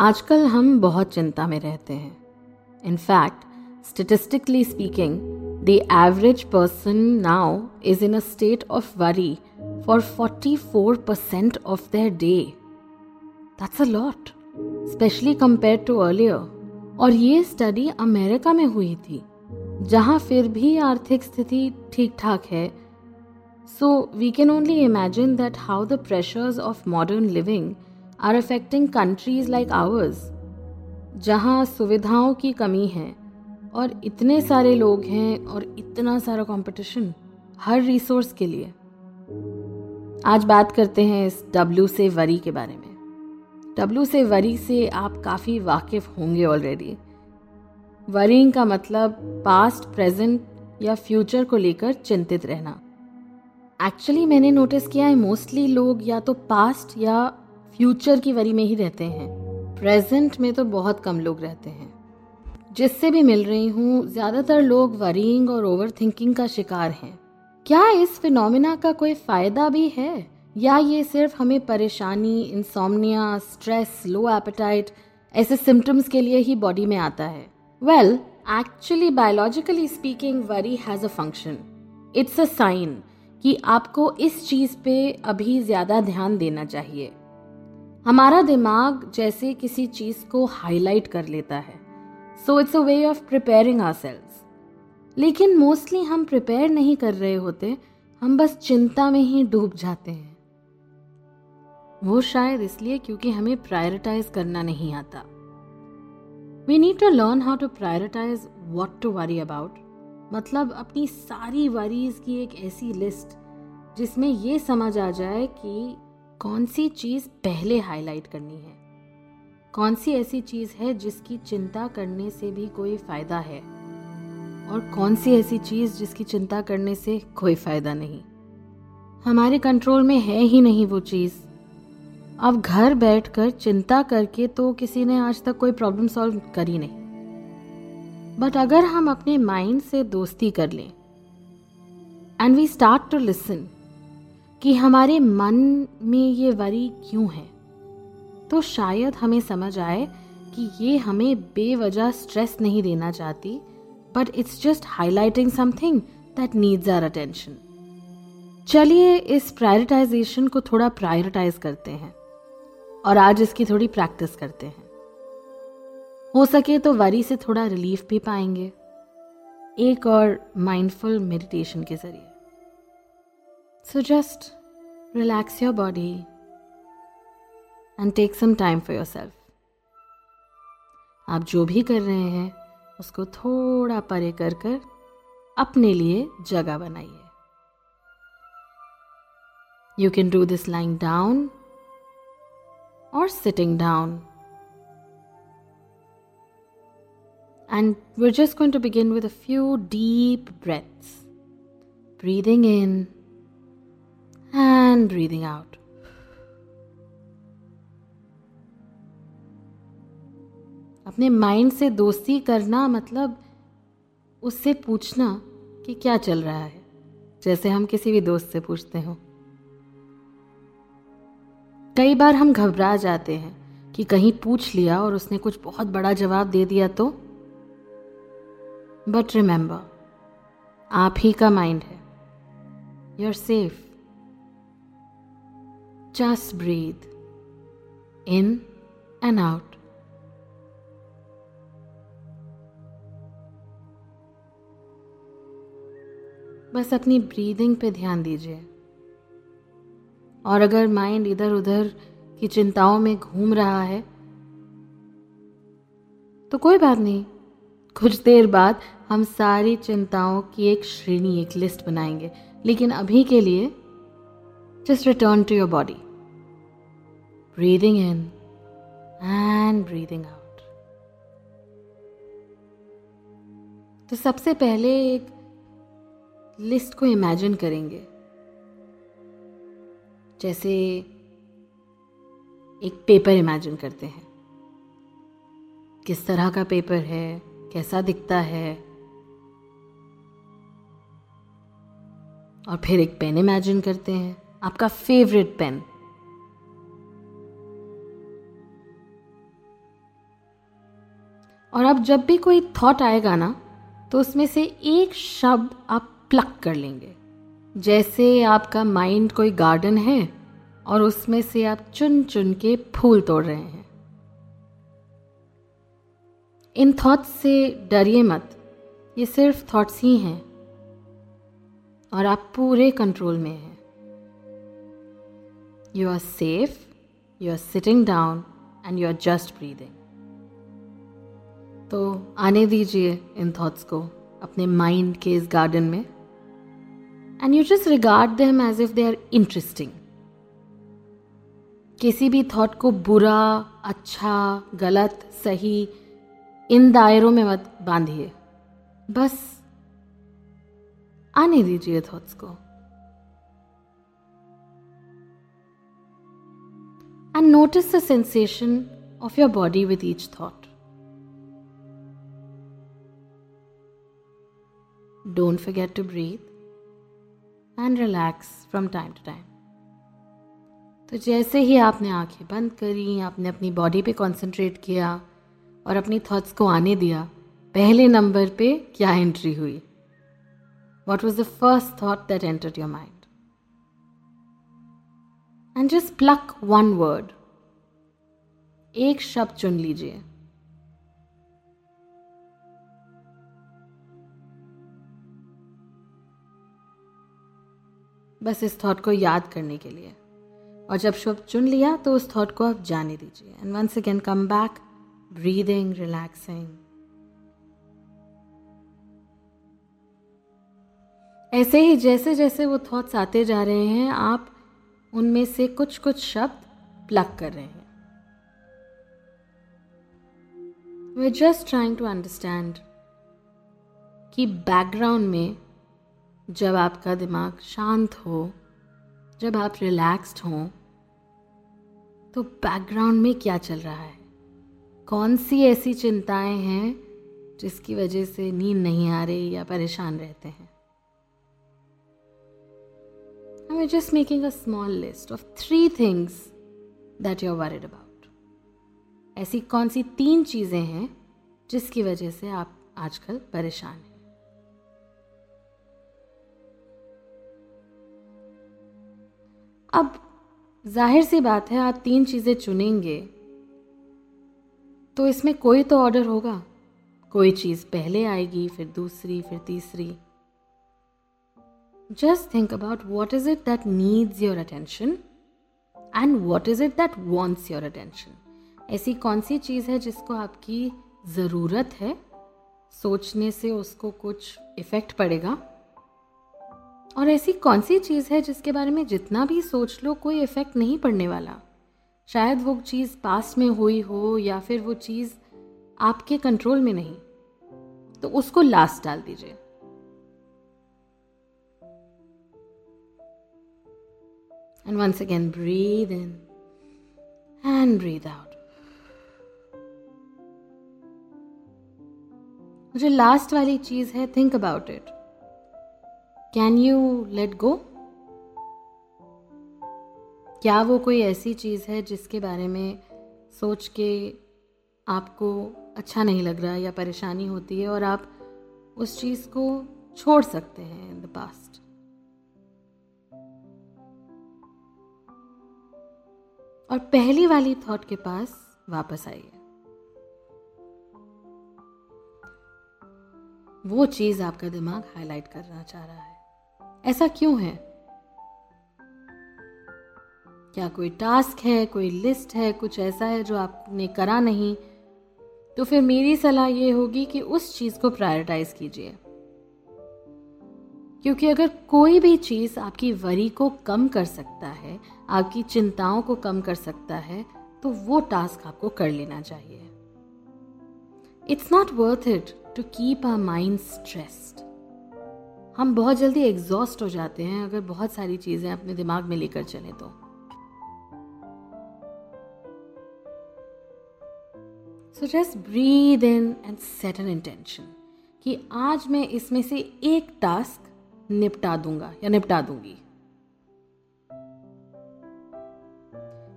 आजकल हम बहुत चिंता में रहते हैं। In fact statistically speaking the average person now is in a state of worry for 44% of their day that's a lot especially compare to earlier और ये स्टडी अमेरिका में हुई थी, जहाँ फिर भी आर्थिक स्थिति ठीक ठाक है। So we can only imagine that how the pressures of modern living are affecting countries like ours जहाँ सुविधाओं की कमी है और इतने सारे लोग हैं और इतना सारा कंपटीशन हर रिसोर्स के लिए। आज बात करते हैं इस डब्ल्यू से वरी के बारे में। डब्ल्यू से वरी से आप काफ़ी वाकिफ होंगे ऑलरेडी वरिंग का मतलब पास्ट प्रेजेंट या फ्यूचर को लेकर चिंतित रहना। एक्चुअली मैंने नोटिस किया है मोस्टली लोग या तो पास्ट या फ्यूचर की वरी में ही रहते हैं। प्रेजेंट में तो बहुत कम लोग रहते हैं। जिससे भी मिल रही हूँ, ज़्यादातर लोग वरिंग और ओवर थिंकिंग का शिकार हैं। क्या इस फिनोमिना का कोई फ़ायदा भी है? या ये सिर्फ़ हमें परेशानी इंसोमनिया स्ट्रेस लो एपेटाइट ऐसे सिम्टम्स के लिए ही बॉडी में आता है? Well actually biologically speaking worry has a function it's a sign कि आपको इस चीज़ पे अभी ज़्यादा ध्यान देना चाहिए। हमारा दिमाग जैसे किसी चीज़ को हाईलाइट कर लेता है। So it's a way of preparing our cells लेकिन मोस्टली हम प्रिपेयर नहीं कर रहे होते, हम बस चिंता में ही डूब जाते हैं। वो शायद इसलिए क्योंकि हमें प्रायोरिटाइज करना नहीं आता। We need to learn how to prioritise what to worry about मतलब अपनी सारी वरीज की एक ऐसी लिस्ट जिसमें ये समझ आ जाए कि कौन सी चीज़ पहले हाईलाइट करनी है? कौन सी ऐसी चीज़ है जिसकी चिंता करने से भी कोई फ़ायदा है? और कौन सी ऐसी चीज़ जिसकी चिंता करने से कोई फ़ायदा नहीं? हमारे कंट्रोल में है ही नहीं वो चीज़। अब घर बैठकर चिंता करके तो किसी ने आज तक कोई प्रॉब्लम सॉल्व करी नहीं। बट अगर हम अपने माइंड से दोस्ती कर लें and we start to listen कि हमारे मन में ये वरी क्यों है? तो शायद हमें समझ आए कि ये हमें बेवजह स्ट्रेस नहीं देना चाहती but it's just highlighting something that needs our attention चलिए इस प्रायोरिटाइजेशन को थोड़ा प्रायोरिटाइज करते हैं और आज इसकी थोड़ी प्रैक्टिस करते हैं। हो सके तो वरी से थोड़ा रिलीफ भी पाएँगे। एक और माइंडफुल मेडिटेशन के ज़रिए। So just relax your body and take some time for yourself आप जो भी कर रहे हैं उसको थोड़ा परे कर कर अपने लिए जगह बनाइए you can do this lying down or sitting down. And we're just going to begin with a few deep breaths. Breathing in and breathing out. अपने माइंड से दोस्ती करना मतलब उससे पूछना कि क्या चल रहा है, जैसे हम किसी भी दोस्त से पूछते हो। कई बार हम घबरा जाते हैं कि कहीं पूछ लिया और उसने कुछ बहुत बड़ा जवाब दे दिया तो। बट रिमेंबर आप ही का माइंड है। You are safe just breathe in and out बस अपनी ब्रीदिंग पे ध्यान दीजिए। और अगर माइंड इधर उधर की चिंताओं में घूम रहा है तो कोई बात नहीं। कुछ देर बाद हम सारी चिंताओं की एक श्रेणी, एक लिस्ट बनाएँगे। लेकिन अभी के लिए just return to your body breathing in and breathing out तो सबसे पहले एक लिस्ट को इमेजिन करेंगे। जैसे एक पेपर इमेजिन करते हैं। किस तरह का पेपर है? कैसा दिखता है? और फिर एक पेन इमेजिन करते हैं। आपका फेवरेट पेन और अब जब भी कोई थॉट आएगा ना तो उसमें से एक शब्द आप प्लक कर लेंगे। जैसे आपका माइंड कोई गार्डन है और उसमें से आप चुन चुन के फूल तोड़ रहे हैं। इन थॉट्स से डरिए मत। ये सिर्फ़ थॉट्स ही हैं और आप पूरे कंट्रोल में हैं। You are safe you are sitting down and you are just breathing तो आने दीजिए इन थॉट्स को अपने माइंड के इस गार्डन में। And you just regard them as if they are interesting किसी भी थॉट को बुरा अच्छा गलत, सही, इन दायरों में मत बांधिए। बस आने दीजिए थॉट्स को। And notice the sensation of your body with each thought don't forget to breathe and relax from time to time तो जैसे ही आपने आँखें बंद करी, आपने अपनी बॉडी पे कंसंट्रेट किया और अपनी थॉट्स को आने दिया, पहले नंबर पे क्या एंट्री हुई? What was the first thought that entered your mind and just pluck one word एक शब्द चुन लीजिए। बस इस थॉट को याद करने के लिए। और जब शब्द चुन लिया तो उस थॉट को आप जाने दीजिए। And once again come back breathing relaxing ऐसे ही जैसे जैसे वो थॉट्स आते जा रहे हैं, आप उनमें से कुछ कुछ शब्द प्लग कर रहे हैं। We just trying to understand कि बैकग्राउंड में जब आपका दिमाग शांत हो, जब आप रिलैक्स्ड हों तो बैकग्राउंड में क्या चल रहा है? कौन सी ऐसी चिंताएँ हैं जिसकी वजह से नींद नहीं आ रही या परेशान रहते हैं? Am just making a small list of three things that you are worried about ऐसी कौन सी तीन चीज़ें हैं जिसकी वजह से आप आजकल परेशान हैं? अब ज़ाहिर सी बात है, आप तीन चीज़ें चुनेंगे तो इसमें कोई तो ऑर्डर होगा। कोई चीज़ पहले आएगी, फिर दूसरी, फिर तीसरी। Just think about what is it that needs your attention and what is it that wants your attention ऐसी कौन सी चीज़ है जिसको आपकी ज़रूरत है? सोचने से उसको कुछ इफ़ेक्ट पड़ेगा। और ऐसी कौन सी चीज़ है जिसके बारे में जितना भी सोच लो, कोई इफ़ेक्ट नहीं पड़ने वाला। शायद वो चीज़ पास में हुई हो या फिर वो चीज़ आपके कंट्रोल में नहीं। तो उसको लास्ट डाल दीजिए। And once again breathe in and breathe out जो लास्ट वाली चीज़ है think about it can you let go क्या वो कोई ऐसी चीज़ है जिसके बारे में सोच के आपको अच्छा नहीं लग रहा या परेशानी होती है और आप उस चीज़ को छोड़ सकते हैं इन द पास्ट और पहली वाली थॉट के पास वापस आइए। वो चीज़ आपका दिमाग हाईलाइट करना चाह रहा है। ऐसा क्यों है? क्या कोई टास्क है, कोई लिस्ट है, कुछ ऐसा है जो आपने करा नहीं? तो फिर मेरी सलाह ये होगी कि उस चीज़ को प्रायोरिटाइज कीजिए। क्योंकि अगर कोई भी चीज़ आपकी वरी को कम कर सकता है, आपकी चिंताओं को कम कर सकता है तो वो टास्क आपको कर लेना चाहिए। It's not worth it to keep our mind stressed हम बहुत जल्दी एग्जॉस्ट हो जाते हैं अगर बहुत सारी चीज़ें अपने दिमाग में लेकर चले तो। So just breathe in and set an intention कि आज मैं इसमें से एक टास्क निपटा दूँगा या निपटा दूँगी।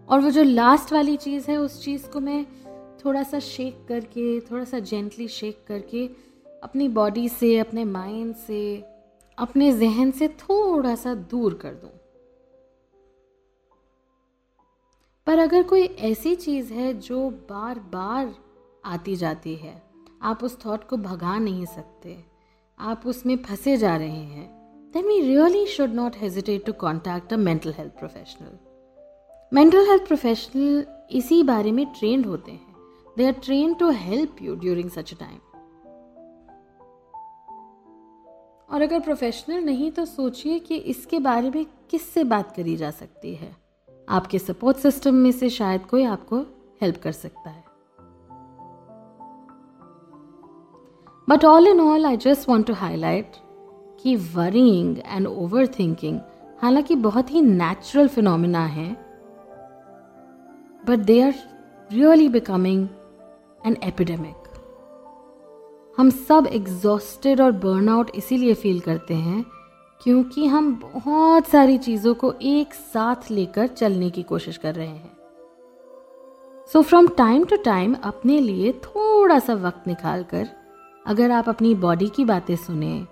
और वो जो लास्ट वाली चीज़ है, उस चीज़ को मैं थोड़ा सा शेक करके थोड़ा सा जेंटली शेक करके, अपनी बॉडी से, अपने माइंड से, अपने जहन से थोड़ा सा दूर कर दूँ। पर अगर कोई ऐसी चीज़ है जो बार बार आती जाती है, आप उस थॉट को भगा नहीं सकते, आप उसमें फंसे जा रहे हैं then we really should not hesitate to contact a mental health professional. Mental health professional इसी बारे में ट्रेंड होते हैं। They are train to help you during such time और अगर प्रोफेशनल नहीं तो सोचिए कि इसके बारे में किससे बात करी जा सकती है। आपके सपोर्ट सिस्टम में से शायद कोई आपको हेल्प कर सकता है। But all in all I just want to highlight कि वरिंग एंड ओवर थिंकिंग हालाँकि बहुत ही नेचुरल फिनोमिना है but they are really becoming an epidemic हम सब एग्जॉस्टेड और बर्नआउट इसीलिए फील करते हैं क्योंकि हम बहुत सारी चीज़ों को एक साथ लेकर चलने की कोशिश कर रहे हैं। So from time to time अपने लिए थोड़ा सा वक्त निकाल कर अगर आप अपनी बॉडी की बातें सुने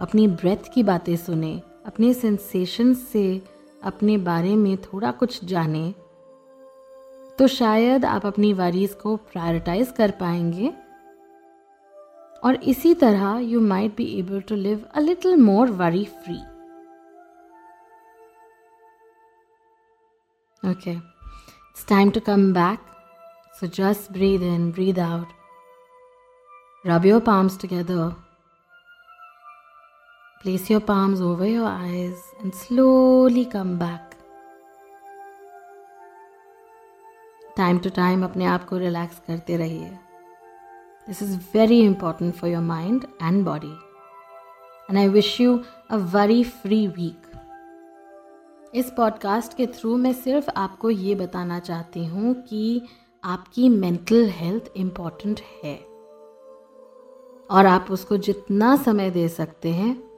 अपनी ब्रेथ की बातें सुने, अपने सेंसेशन से, अपने बारे में थोड़ा कुछ जाने तो शायद आप अपनी वारीज को प्रायोरिटाइज कर पाएँगे। और इसी तरह you might be able to live a little more worry free okay it's time to come back so just breathe in breathe out rub your palms together. Place your palms over your eyes and slowly come back. Time to time अपने आप को relax करते रहिए। This is very important for your mind and body and I wish you a very free week इस podcast के through मैं सिर्फ़ आपको ये बताना चाहती हूँ कि आपकी मेंटल हेल्थ इंपॉर्टेंट है। और आप उसको जितना समय दे सकते हैं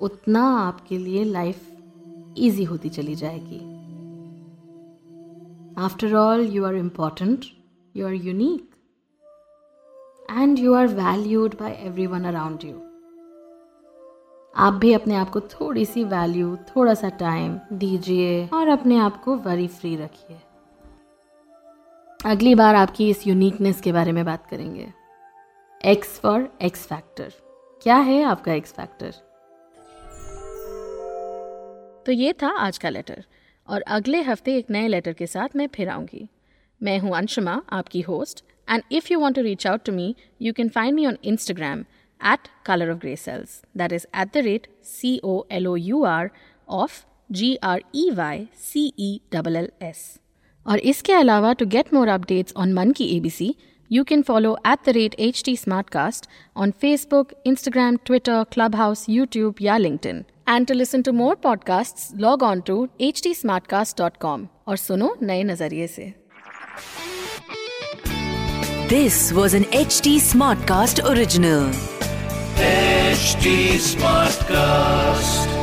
उतना आपके लिए लाइफ इजी होती चली जाएगी। After all you are important you are unique and you are valued by everyone around you आप भी अपने आप को थोड़ी सी वैल्यू थोड़ा सा टाइम दीजिए और अपने आप को वरी फ्री रखिए। अगली बार आपकी इस यूनिकनेस के बारे में बात करेंगे। एक्स फॉर एक्स फैक्टर क्या है आपका एक्स फैक्टर तो ये था आज का लेटर। और अगले हफ़्ते एक नए लेटर के साथ मैं फिर आऊँगी। मैं हूँ अंशुमा, आपकी host and if you want to reach out to me you can find me on Instagram at colour of grey cells that is at the rate C O L O U R of G R E Y C E double L S और इसके अलावा to get more updates on मन की A B C you can follow at the rate H T Smartcast on Facebook Instagram Twitter Clubhouse YouTube या LinkedIn. And to listen to more podcasts, log on to htsmartcast.com और सुनो नए नजरिए से This was an HT Smartcast original. HT Smartcast.